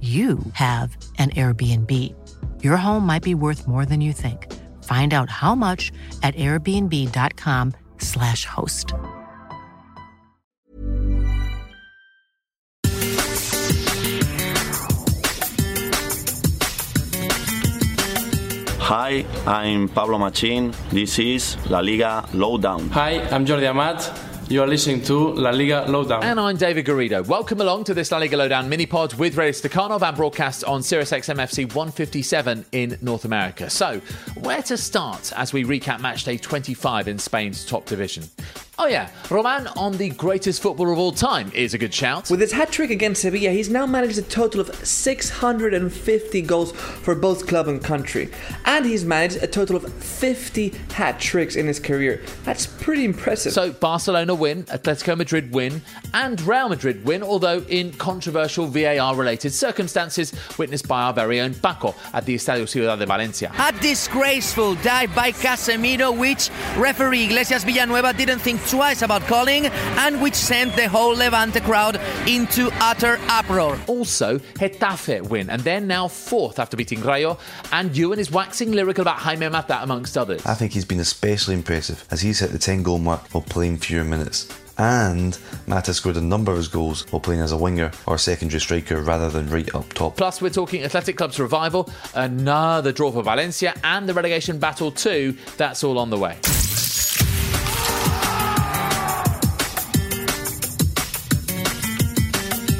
you have an Airbnb. Your home might be worth more than you think. Find out how much at airbnb.com/slash host. Hi, I'm Pablo Machin. This is La Liga Lowdown. Hi, I'm Jordi Amat. You are listening to La Liga Lowdown. And I'm David Garrido. Welcome along to this La Liga Lowdown mini pod with Radio Stakhanov and broadcast on Sirius XM FC 157 in North America. So, where to start as we recap match day 25 in Spain's top division? Oh, yeah, Roman on the greatest footballer of all time is a good shout. With his hat trick against Sevilla, he's now managed a total of 650 goals for both club and country. And he's managed a total of 50 hat tricks in his career. That's pretty impressive. So, Barcelona win, Atletico Madrid win, and Real Madrid win, although in controversial VAR related circumstances witnessed by our very own Paco at the Estadio Ciudad de Valencia. A disgraceful dive by Casemiro, which referee Iglesias Villanueva didn't think twice about calling and which sent the whole Levante crowd into utter uproar. Also, Getafe win, and they're now fourth after beating Rayo, and Ewan is waxing lyrical about Jaime Mata, amongst others. I think he's been especially impressive as he's hit the 10 goal mark while playing fewer minutes. And Mata scored a number of his goals while playing as a winger or secondary striker rather than right up top. Plus, we're talking Athletic Club's revival, another draw for Valencia, and the relegation battle too. That's all on the way.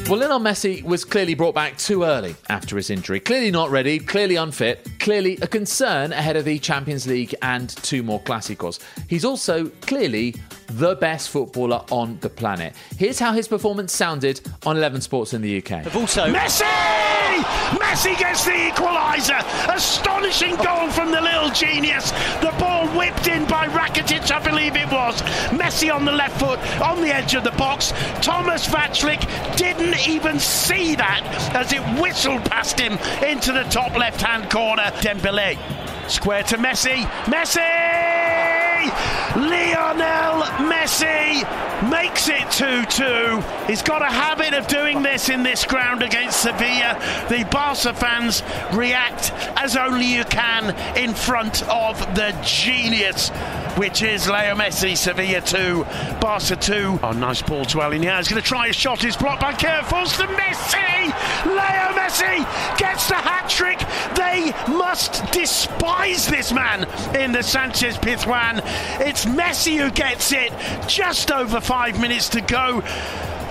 Well, Lionel Messi was clearly brought back too early after his injury. Clearly not ready, clearly unfit, clearly a concern ahead of the Champions League and two more Clásicos. He's also clearly the best footballer on the planet. Here's how his performance sounded on 11 Sports in the UK. also Messi! Messi gets the equaliser. Astonishing goal from the little genius. The ball whipped in by Rakitic, I believe it was. Messi on the left foot, on the edge of the box. Thomas Vaclik didn't even see that as it whistled past him into the top left-hand corner. Dembele, square to Messi. Messi! Messi makes it 2-2. He's got a habit of doing this in this ground against Sevilla. The Barca fans react as only you can in front of the genius which is Leo Messi, Sevilla 2, Barca 2. Oh, nice ball to El He's going to try a shot, is blocked by Careful's to Messi! Leo Messi gets the hat trick. They must despise this man in the Sanchez Pizjuan. It's Messi who gets it. Just over five minutes to go.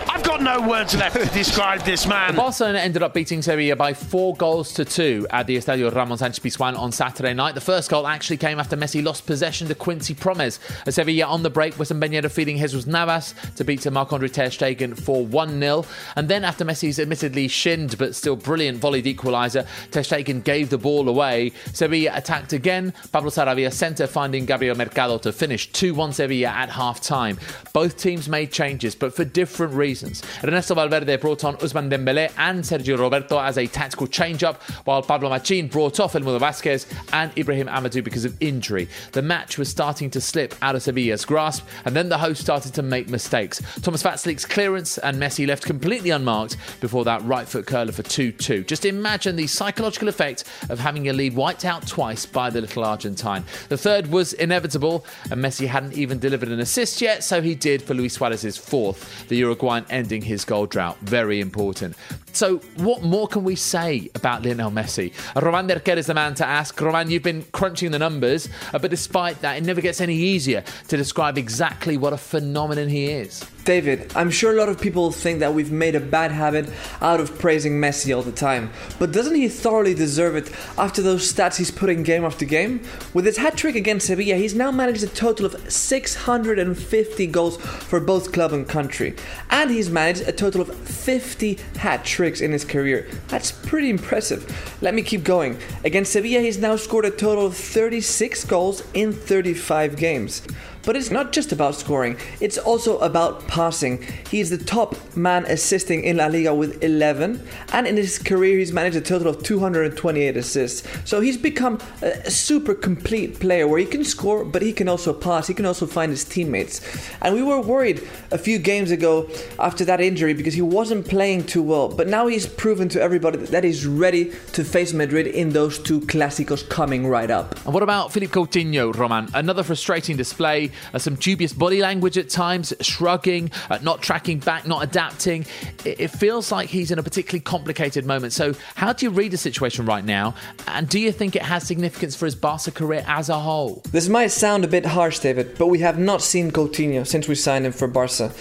I've got no words left to describe this man. Barcelona ended up beating Sevilla by four goals to two at the Estadio Ramon Sanchez Pizjuan on Saturday night. The first goal actually came after Messi lost possession to Quincy Promes. At Sevilla on the break, with Ben Yedder feeding Jesus Navas to beat Marc-Andre Ter Stegen for 1-0. And then after Messi's admittedly shinned but still brilliant volleyed equaliser, Ter Stegen gave the ball away. Sevilla attacked again. Pablo Sarabia centre finding Gabriel Mercado to finish 2-1 Sevilla at half-time. Both teams made changes, but for different reasons. Ernesto Valverde brought on Ousmane Dembele and Sergio Roberto as a tactical change-up, while Pablo Machin brought off El Mudo Vazquez and Ibrahim Amadou because of injury. The match was starting to slip out of Sevilla's grasp, and then the host started to make mistakes. Thomas Vaclik's clearance and Messi left completely unmarked before that right foot curler for 2-2. Just imagine the psychological effect of having your lead wiped out twice by the little Argentine. The third was inevitable, and Messi hadn't even delivered an assist yet, so he did for Luis Suarez's fourth. The Uruguayan ending his goal drought. Very important. So, what more can we say about Lionel Messi? Roman Derquer is the man to ask. Roman, you've been crunching the numbers, uh, but despite that, it never gets any easier to describe exactly what a phenomenon he is. David, I'm sure a lot of people think that we've made a bad habit out of praising Messi all the time, but doesn't he thoroughly deserve it after those stats he's putting game after game? With his hat trick against Sevilla, he's now managed a total of 650 goals for both club and country, and he's managed a total of 50 hat tricks in his career. That's pretty impressive. Let me keep going. Against Sevilla, he's now scored a total of 36 goals in 35 games. But it's not just about scoring, it's also about passing. He is the top man assisting in La Liga with 11, and in his career, he's managed a total of 228 assists. So he's become a super complete player where he can score, but he can also pass, he can also find his teammates. And we were worried a few games ago after that injury because he wasn't playing too well, but now he's proven to everybody that he's ready to face Madrid in those two clásicos coming right up. And what about Philippe Coutinho, Roman? Another frustrating display uh, some dubious body language at times, shrugging, uh, not tracking back, not adapting. It, it, feels like he's in a particularly complicated moment. So, how do you read the situation right now? And do you think it has significance for his Barca career as a whole? This might sound a bit harsh, David, but we have not seen Coutinho since we signed him for Barca.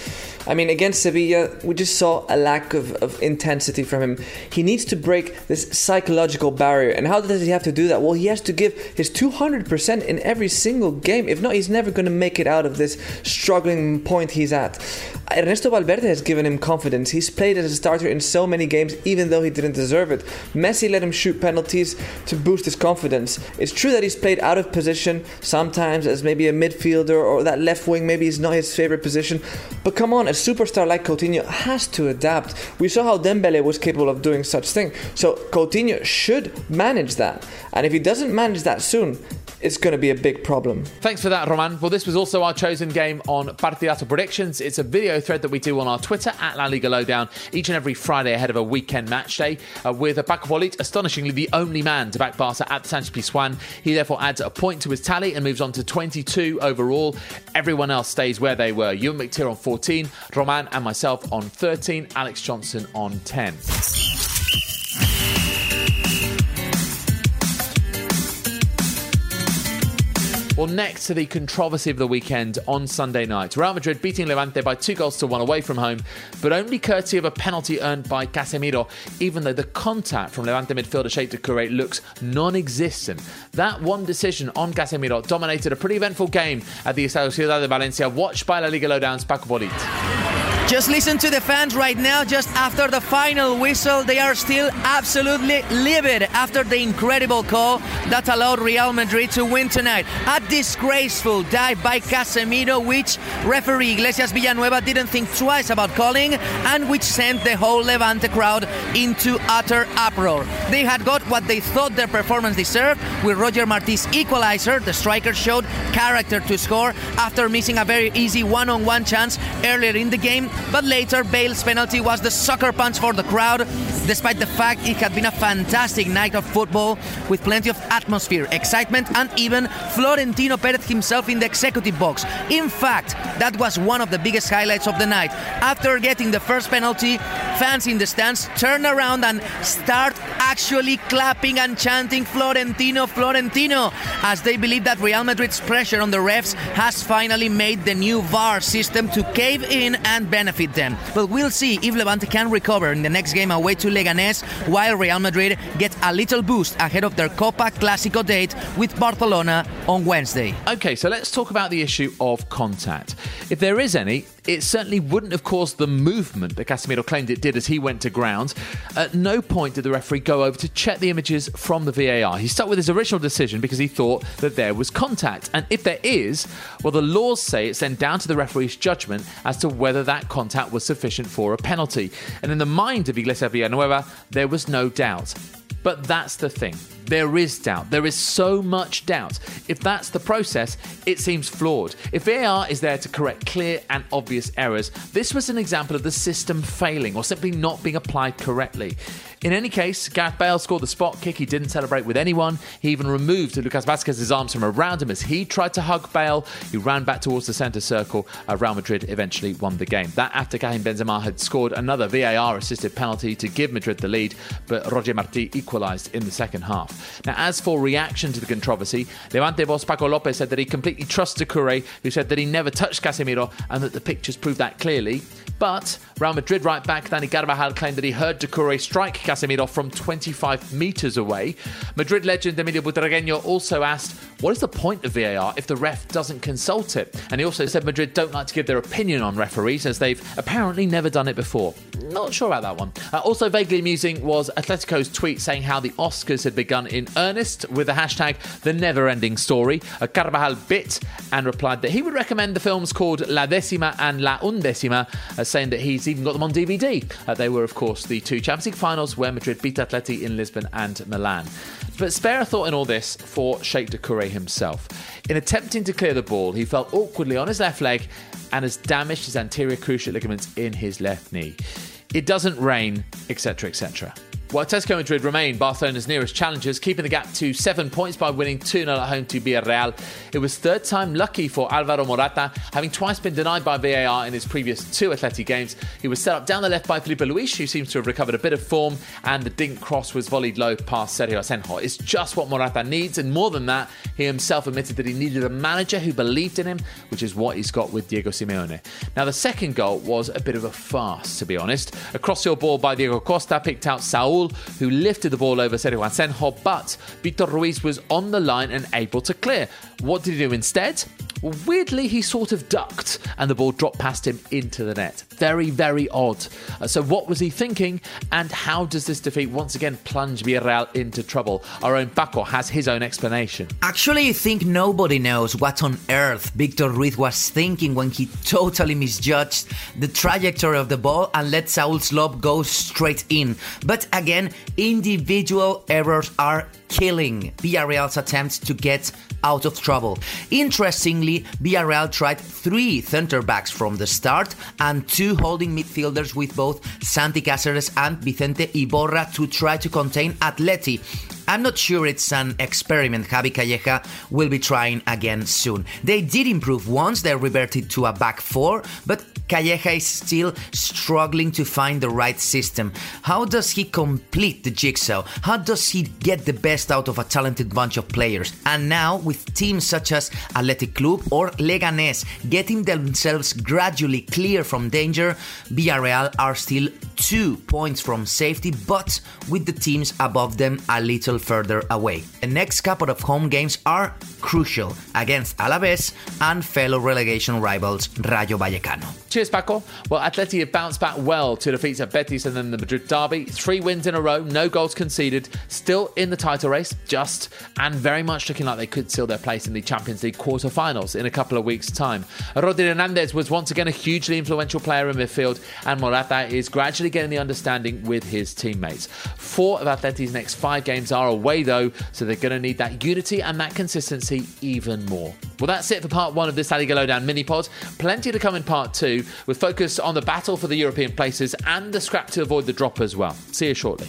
I mean, against Sevilla, we just saw a lack of, of intensity from him. He needs to break this psychological barrier. And how does he have to do that? Well, he has to give his 200% in every single game. If not, he's never going to make it out of this struggling point he's at. Ernesto Valverde has given him confidence. He's played as a starter in so many games, even though he didn't deserve it. Messi let him shoot penalties to boost his confidence. It's true that he's played out of position sometimes as maybe a midfielder or that left wing maybe is not his favorite position. But come on, a superstar like Coutinho has to adapt. We saw how Dembele was capable of doing such thing. So Coutinho should manage that. And if he doesn't manage that soon, it's going to be a big problem. Thanks for that, Roman. Well, this was also our chosen game on Partidazo Predictions. It's a video thread that we do on our Twitter at La Liga Lowdown each and every Friday ahead of a weekend match day uh, with Paco Polit, astonishingly the only man to back Barca at the Sanchez Pizjuan. He therefore adds a point to his tally and moves on to 22 overall. Everyone else stays where they were. Ewan McTeer on 14, Roman and myself on 13, Alex Johnson on 10. Well, next to the controversy of the weekend on Sunday night, Real Madrid beating Levante by two goals to one away from home, but only courtesy of a penalty earned by Casemiro, even though the contact from Levante midfielder Cheick Doucouré looks non existent. That one decision on Casemiro dominated a pretty eventful game at the Estadio Ciudad de Valencia, watched by La Liga Lowdown's Paco Polit. Just listen to the fans right now, just after the final whistle. They are still absolutely livid after the incredible call that allowed Real Madrid to win tonight. A disgraceful dive by Casemiro, which referee Iglesias Villanueva didn't think twice about calling, and which sent the whole Levante crowd into utter uproar. They had got what they thought their performance deserved, with Roger Marti's equalizer. The striker showed character to score after missing a very easy one on one chance earlier in the game but later Bale's penalty was the sucker punch for the crowd, despite the fact it had been a fantastic night of football with plenty of atmosphere, excitement, and even Florentino Perez himself in the executive box. In fact, that was one of the biggest highlights of the night. After getting the first penalty, fans in the stands turn around and start actually clapping and chanting Florentino, Florentino, as they believe that Real Madrid's pressure on the refs has finally made the new VAR system to cave in and benefit benefit them. But we'll see if Levante can recover in the next game away to Leganés, while Real Madrid gets a little boost ahead of their Copa Clásico date with Barcelona on Wednesday. Okay, so let's talk about the issue of contact. If there is any, it certainly wouldn't have caused the movement that Casemiro claimed it did as he went to ground. At no point did the referee go over to check the images from the VAR. He stuck with his original decision because he thought that there was contact. And if there is, well, the laws say it's then down to the referee's judgment as to whether that contact was sufficient for a penalty. And in the mind of Iglesias Villanueva, there was no doubt. But that's the thing. There is doubt. There is so much doubt. If that's the process, it seems flawed. If VAR is there to correct clear and obvious errors, this was an example of the system failing or simply not being applied correctly. In any case, Gareth Bale scored the spot kick. He didn't celebrate with anyone. He even removed Lucas Vazquez's arms from around him as he tried to hug Bale, He ran back towards the centre circle. Uh, Real Madrid eventually won the game. That after Karim Benzema had scored another VAR assisted penalty to give Madrid the lead, but Roger Marti equalised in the second half. Now, as for reaction to the controversy, Levante boss Paco Lopez said that he completely trusts Doucouré, who said that he never touched Casemiro and that the pictures prove that clearly. But Real Madrid right back Dani Carvajal claimed that he heard Doucouré strike Casemiro from 25 metres away. Madrid legend Emilio Butragueño also asked, What is the point of VAR if the ref doesn't consult it? And he also said Madrid don't like to give their opinion on referees as they've apparently never done it before. Not sure about that one. Uh, also, vaguely amusing was Atletico's tweet saying how the Oscars had begun in earnest with the hashtag the never ending story. Uh, Carvajal bit and replied that he would recommend the films called La Décima and La Undécima, uh, saying that he's even got them on DVD. Uh, they were, of course, the two Champions League finals where Madrid beat Atleti in Lisbon and Milan. But spare a thought in all this for Cheick Doucouré himself. In attempting to clear the ball, he fell awkwardly on his left leg and has damaged his anterior cruciate ligaments in his left knee. It doesn't rain, etc., etc. While Atletico Madrid remain Barcelona's nearest challengers, keeping the gap to seven points by winning 2 0 at home to Villarreal, it was third time lucky for Alvaro Morata, having twice been denied by VAR in his previous two Atleti games. He was set up down the left by Filipe Luis, who seems to have recovered a bit of form, and the dink cross was volleyed low past Sergio Asenjo. It's just what Morata needs, and more than that, he himself admitted that he needed a manager who believed in him, which is what he's got with Diego Simeone. Now, the second goal was a bit of a farce, to be honest. A cross field ball by Diego Costa picked out Saul who lifted the ball over Sergio Asenjo, but Victor Ruiz was on the line and able to clear. What did he do instead? Weirdly, he sort of ducked and the ball dropped past him into the net. Very, very odd. Uh, so, what was he thinking, and how does this defeat once again plunge Villarreal into trouble? Our own Paco has his own explanation. Actually, I think nobody knows what on earth Victor Ruiz was thinking when he totally misjudged the trajectory of the ball and let Saul's lob go straight in. But again, individual errors are killing Villarreal's attempts to get out of trouble. Interestingly, Villarreal tried three centre backs from the start and two holding midfielders with both Santi Cazorla and Vicente Iborra to try to contain Atleti. I'm not sure it's an experiment Javi Calleja will be trying again soon. They did improve once they reverted to a back four, but Calleja is still struggling to find the right system. How does he complete the jigsaw? How does he get the best out of a talented bunch of players? And now, with teams such as Athletic Club or Leganés getting themselves gradually clear from danger, Villarreal are still two points from safety, but with the teams above them a little further away. The next couple of home games are crucial against Alaves and fellow relegation rivals Rayo Vallecano. Cheers, Paco. Well, Atleti have bounced back well to defeats defeat Betis and then the Madrid derby. Three wins in a row, no goals conceded, still in the title race, just, and very much looking like they could seal their place in the Champions League quarter-finals in a couple of weeks' time. Rodri Hernandez was once again a hugely influential player in midfield, and Morata is gradually getting the understanding with his teammates. Four of Atleti's next five games are away, though, so they're going to need that unity and that consistency even more. Well, that's it for part one of this La Liga Lowdown mini pod. Plenty to come in part two, with focus on the battle for the European places and the scrap to avoid the drop as well. See you shortly.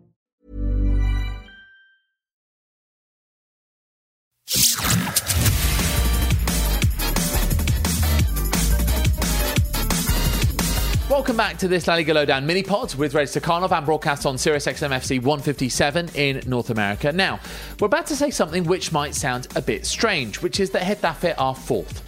Welcome back to this La Liga Lowdown mini pod with Reg Stakhanov and broadcast on Sirius XM FC 157 in North America. Now, we're about to say something which might sound a bit strange, which is that Getafe are fourth.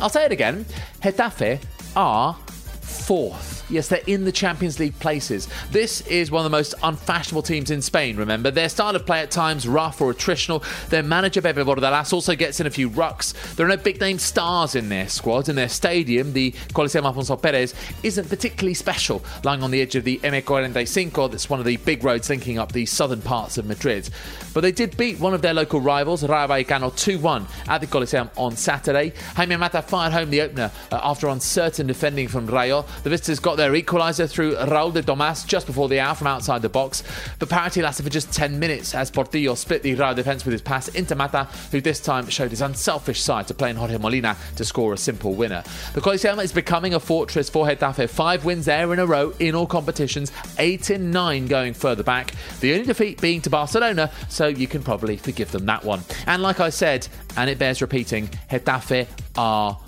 I'll say it again Getafe are fourth. Yes, they're in the Champions League places. This is one of the most unfashionable teams in Spain, remember. Their style of play at times rough or attritional. Their manager, Pepe Bordalas, also gets in a few rucks. There are no big name stars in their squad, and their stadium, the Coliseum Alfonso Perez, isn't particularly special, lying on the edge of the M45. That's one of the big roads linking up the southern parts of Madrid. But they did beat one of their local rivals, Rayo Vallecano, 2 1 at the Coliseum on Saturday. Jaime Mata fired home the opener uh, after uncertain defending from Rayo. The visitors got their equaliser through Raul de Tomas just before the hour from outside the box. But parity lasted for just 10 minutes as Portillo split the Rayo defence with his pass into Mata, who this time showed his unselfish side to playing Jorge Molina to score a simple winner. The Coliseum is becoming a fortress for Getafe. Five wins there in a row in all competitions, eight in nine going further back. The only defeat being to Barcelona, so you can probably forgive them that one. And like I said, and it bears repeating, Getafe are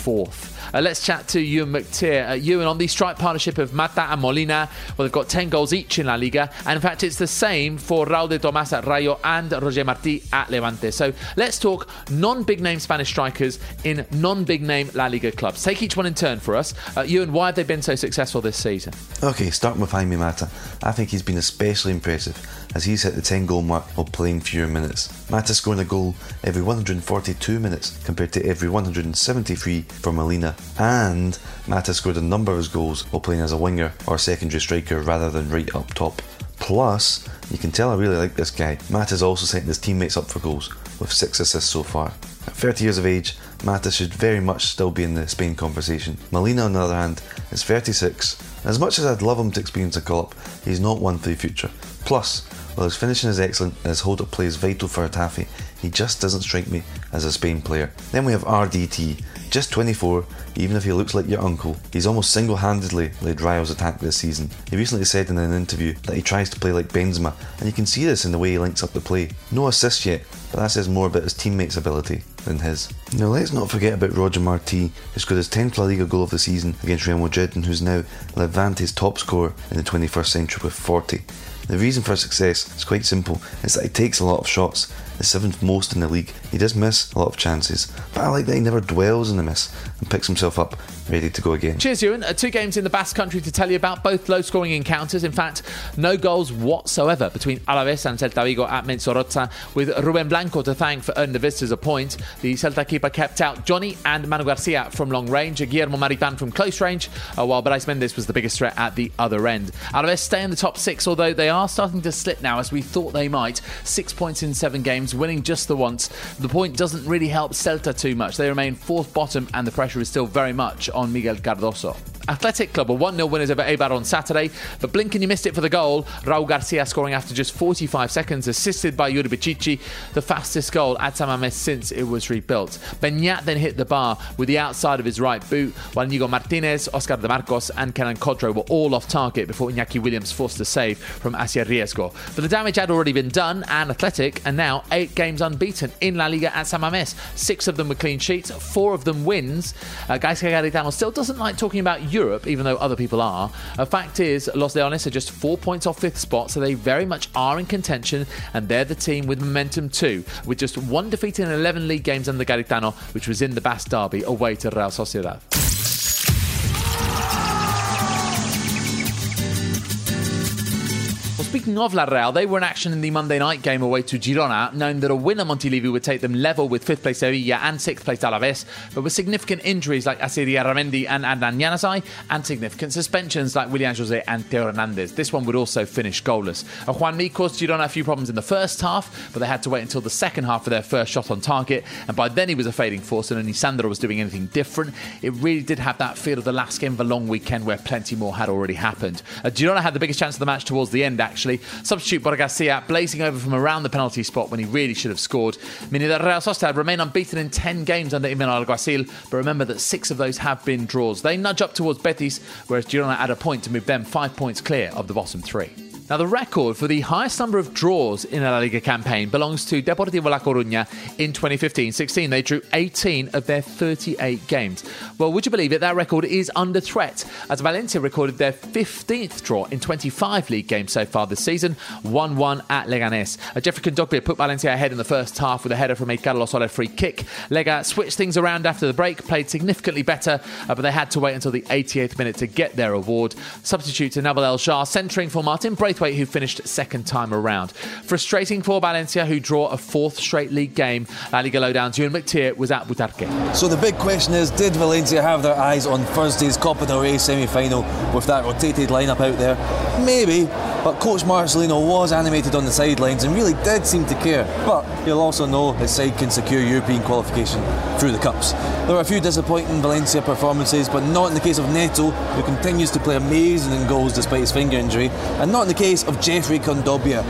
fourth. Uh, let's chat to Ewan McTeer. Uh, Ewan, on the strike partnership of Mata and Molina, well, they've got 10 goals each in La Liga. And in fact, it's the same for Raul de Tomas at Rayo and Roger Martí at Levante. So let's talk non big name Spanish strikers in non big name La Liga clubs. Take each one in turn for us. Uh, Ewan, why have they been so successful this season? Okay, starting with Jaime Mata. I think he's been especially impressive as he's hit the 10 goal mark while playing fewer minutes. Mata scoring a goal every 142 minutes compared to every 173 for Molina, and Mata scored a number of his goals while playing as a winger or secondary striker rather than right up top. Plus, you can tell I really like this guy. Mata is also setting his teammates up for goals, with six assists so far. At 30 years of age, Mata should very much still be in the Spain conversation. Molina, on the other hand, is 36. As much as I'd love him to experience a call up, he's not one for the future. Plus, while his finishing is excellent and his hold up play is vital for Getafe, he just doesn't strike me as a Spain player. Then we have RDT, just 24, even if he looks like your uncle, he's almost single handedly led Rayo's attack this season. He recently said in an interview that he tries to play like Benzema, and you can see this in the way he links up the play. No assists yet, but that says more about his teammates' ability than his. Now let's not forget about Roger Martí, who scored his 10th La Liga goal of the season against Real Madrid and who's now Levante's top scorer in the 21st century with 40. The reason for success is quite simple, it's that he takes a lot of shots, the seventh most in the league. He does miss a lot of chances, but I like that he never dwells in the miss and picks himself up ready to go again. Cheers, Ewan. Uh, two games in the Basque Country to tell you about, both low scoring encounters. In fact, no goals whatsoever between Alaves and Celta Vigo at Mendizorroza, with Ruben Blanco to thank for earning the visitors a point. The Celta keeper kept out Jony and Manu Garcia from long range, Guillermo Maripan from close range, uh, while Brais Mendez was the biggest threat at the other end. Alaves stay in the top six, although they are starting to slip now, as we thought they might. Six points in seven games, winning just the once. The point doesn't really help Celta too much. They remain fourth bottom, and the pressure is still very much on Miguel Cardoso. Athletic Club were 1 0 winners over Eibar on Saturday, but Blinken, you missed it for the goal. Raul Garcia scoring after just 45 seconds, assisted by Yuri Berchiche, the fastest goal at San Mamés since it was rebuilt. Beñat then hit the bar with the outside of his right boot, while Iñigo Martinez, Oscar de Marcos, and Kenan Kodro were all off target before Iñaki Williams forced a save from Asier Riesgo. But the damage had already been done, and Athletic are now eight games unbeaten in La Liga at San Mamés. Six of them were clean sheets, four of them wins. Uh, Gaizka Garitano still doesn't like talking about Europe, even though other people are. A fact is, Los Leones are just four points off fifth spot, so they very much are in contention, and they're the team with momentum too, with just one defeat in 11 league games under Garitano, which was in the Basque Derby away to Real Sociedad. Speaking of La Real, they were in action in the Monday night game away to Girona, knowing that a win at Montilivi would take them level with fifth place Sevilla and sixth place Alaves, but with significant injuries like Asier Illarramendi and Adnan Januzaj, and significant suspensions like Willian Jose and Theo Hernandez. This one would also finish goalless. Uh, Juanmi caused Girona a few problems in the first half, but they had to wait until the second half for their first shot on target, and by then he was a fading force, and only Sandro was doing anything different. It really did have that feel of the last game of a long weekend where plenty more had already happened. Uh, Girona had the biggest chance of the match towards the end, actually. Substitute Borja Garcia blazing over from around the penalty spot when he really should have scored, meaning that Real Sociedad remain unbeaten in 10 games under Imanol Alguacil, but remember that six of those have been draws. They nudge up towards Betis, whereas Girona add a point to move them five points clear of the bottom three. Now, the record for the highest number of draws in a La Liga campaign belongs to Deportivo La Coruña in 2015-16. They drew 18 of their 38 games. Well, would you believe it? That record is under threat as Valencia recorded their 15th draw in 25 league games so far this season, 1-1 at Leganés. Uh, Geoffrey Kondogbia put Valencia ahead in the first half with a header from a Carlos Soler free kick. Lega switched things around after the break, played significantly better, uh, but they had to wait until the 88th minute to get their award. Substitute to El Zhar, centering for Martin Braithwaite, who finished second time around. Frustrating for Valencia, who draw a fourth straight league game. La Liga Lowdown's Ewan McTeer was at Butarque. So the big question is, did Valencia have their eyes on Thursday's Copa del Rey semi-final with that rotated lineup out there? Maybe, but coach Marcelino was animated on the sidelines and really did seem to care. But you'll also know his side can secure European qualification through the cups. There were a few disappointing Valencia performances, but not in the case of Neto, who continues to play amazing in goals despite his finger injury, and not in the case of Geoffrey Kondogbia.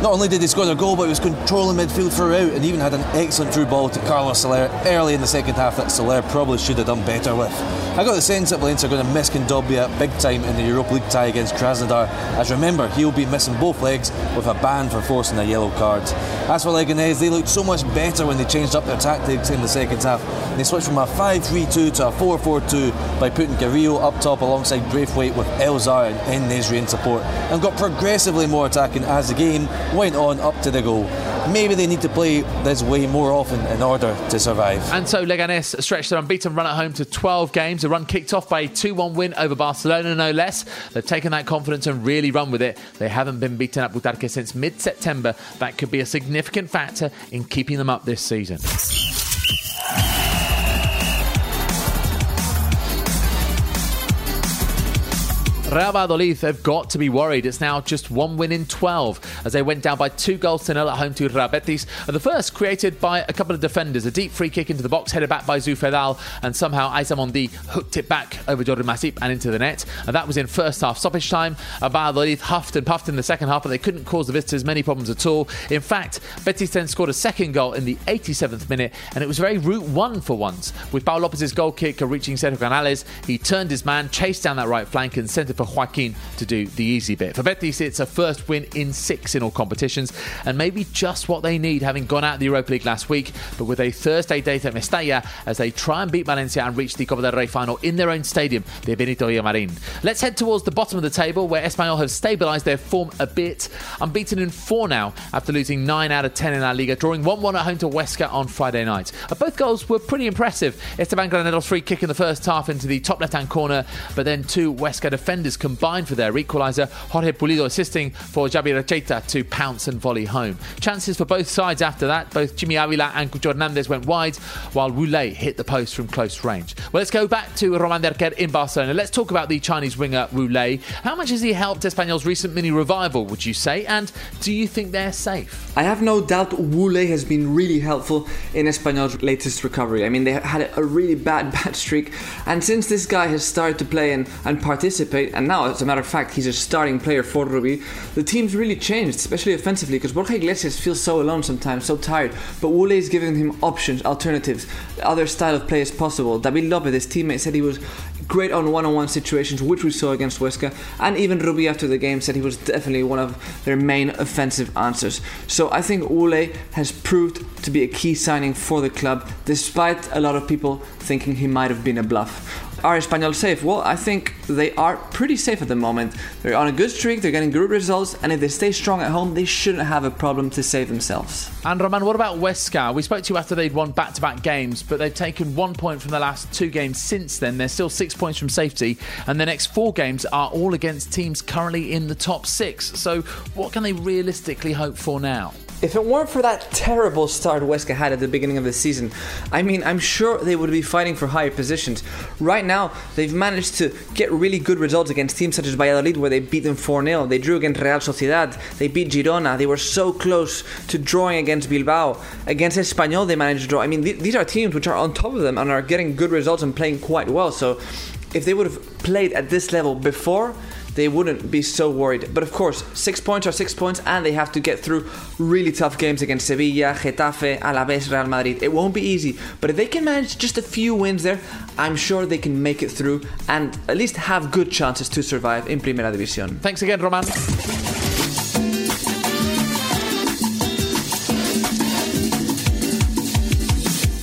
Not only did he score their goal, but he was controlling midfield throughout and even had an excellent through ball to Carlos Soler early in the second half that Soler probably should have done better with. I got the sense that Valencia are going to miss Kondogbia big time in the Europa League tie against Krasnodar, as remember, he'll be missing both legs with a ban for forcing a yellow card. As for Leganés, they looked so much better when they changed up their tactics in the second half. They switched from a 5-3-2 to a 4-4-2 by putting Carrillo up top alongside Braithwaite with El Zhar and En in support, and got progressively more attacking as the game went on up to the goal. Maybe they need to play this way more often in order to survive. And so Leganés stretched their unbeaten run at home to 12 games. A run kicked off by a 2 1 win over Barcelona, no less. They've taken that confidence and really run with it. They haven't been beaten at Butarque since mid September. That could be a significant factor in keeping them up this season. Real Valladolid have got to be worried. It's now just one win in 12 as they went down by two goals to nil at home to Real Betis. The first created by a couple of defenders. A deep free kick into the box headed back by Zufedal and somehow Aissa Mandi hooked it back over Jordi Masip and into the net. And that was in first half stoppage time. Valladolid huffed and puffed in the second half but they couldn't cause the visitors many problems at all. In fact, Betis then scored a second goal in the 87th minute and it was very route one for once with Pau Lopez's goal kick reaching Sergio Canales. He turned his man, chased down that right flank and sent it for Joaquin to do the easy bit. For Betis, it's a first win in six in all competitions, and maybe just what they need, having gone out of the Europa League last week, but with a Thursday date at Mestalla as they try and beat Valencia and reach the Copa del Rey final in their own stadium, the Benito Villamarin. Let's head towards the bottom of the table, where Espanyol have stabilised their form a bit, unbeaten in four now after losing nine out of ten in La Liga, drawing 1-1 at home to Huesca on Friday night. Both goals were pretty impressive. Esteban Granero's free kick in the first half into the top left-hand corner, but then two Huesca defenders combined for their equaliser. Jorge Pulido assisting for Xabi Etxeita to pounce and volley home. Chances for both sides after that. Both Chimy Avila and Cucho Hernandez went wide, while Wu Lei hit the post from close range. Well, let's go back to Roman Derquer in Barcelona. Let's talk about the Chinese winger Wu Lei. How much has he helped Espanyol's recent mini revival, would you say? And do you think they're safe? I have no doubt Wu Lei has been really helpful in Espanyol's latest recovery. I mean, they had a really bad, bad streak, and since this guy has started to play and, and participate, and now as a matter of fact, he's a starting player for Rubi. The team's really changed, especially offensively, because Borja Iglesias feels so alone sometimes, so tired. But Wu Lei is giving him options, alternatives, other style of play is possible. David Lopez, his teammate, said he was great on one-on-one situations, which we saw against Huesca, and even Rubi after the game said he was definitely one of their main offensive answers. So I think Wu Lei has proved to be a key signing for the club, despite a lot of people thinking he might have been a bluff. Are Espanyol safe? Well, I think they are pretty safe at the moment. They're on a good streak, they're getting good results, and if they stay strong at home, they shouldn't have a problem to save themselves. And Roman, what about Huesca? We spoke to you after they'd won back to back games, but they've taken one point from the last two games since then. They're still six points from safety, and the next four games are all against teams currently in the top six. So, what can they realistically hope for now? If it weren't for that terrible start Huesca had at the beginning of the season, I mean, I'm sure they would be fighting for higher positions. Right now, they've managed to get really good results against teams such as Valladolid, where they beat them 4 0. They drew against Real Sociedad, they beat Girona, they were so close to drawing against Bilbao. Against Espanyol, they managed to draw. I mean, th- these are teams which are on top of them and are getting good results and playing quite well. So, if they would have played at this level before, they wouldn't be so worried. But of course, six points are six points, and they have to get through really tough games against Sevilla, Getafe, Alaves, Real Madrid. It won't be easy, but if they can manage just a few wins there, I'm sure they can make it through and at least have good chances to survive in Primera División. Thanks again, Roman.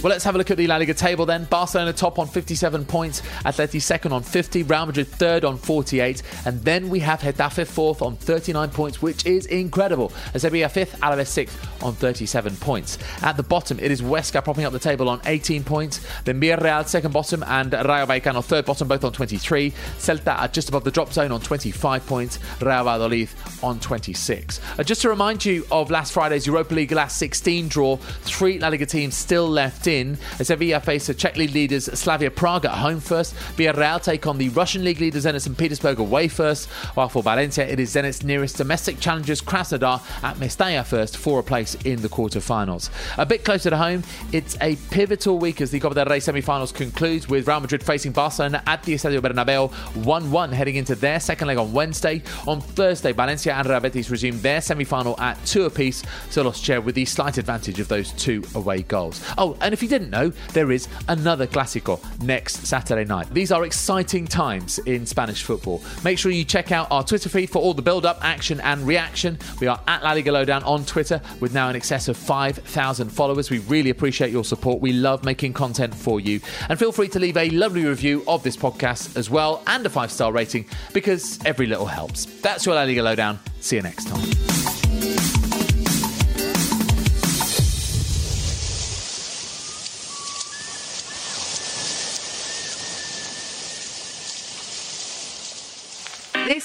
Well, let's have a look at the La Liga table then. Barcelona top on 57 points, Atleti second on 50, Real Madrid third on 48, and then we have Getafe fourth on 39 points, which is incredible. Sevilla fifth, Alaves sixth on 37 points. At the bottom, it is Huesca propping up the table on 18 points, then Villarreal second bottom and Rayo Vallecano third bottom, both on 23. Celta are just above the drop zone on 25 points, Real Valladolid on 26. Uh, just to remind you of last Friday's Europa League last 16 draw, three La Liga teams still left in in. Sevilla face the Czech league leaders Slavia Prague at home first. Villarreal take on the Russian league leaders Zenit St. Petersburg away first. While for Valencia, it is Zenit's nearest domestic challengers Krasnodar at Mestalla first for a place in the quarter-finals. A bit closer to home, it's a pivotal week as the Copa del Rey semi-finals concludes with Real Madrid facing Barcelona at the Estadio Bernabeu 1-1 heading into their second leg on Wednesday. On Thursday, Valencia and Real Betis resume their semi-final at two apiece, so Los Che with the slight advantage of those two away goals. Oh, and if you didn't know, there is another Clásico next Saturday night. These are exciting times in Spanish football. Make sure you check out our Twitter feed for all the build up, action, and reaction. We are at La Liga Lowdown on Twitter with now in excess of 5,000 followers. We really appreciate your support. We love making content for you. And feel free to leave a lovely review of this podcast as well and a five star rating because every little helps. That's your La Liga Lowdown. See you next time.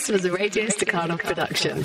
This was a Radio Stakhanov production.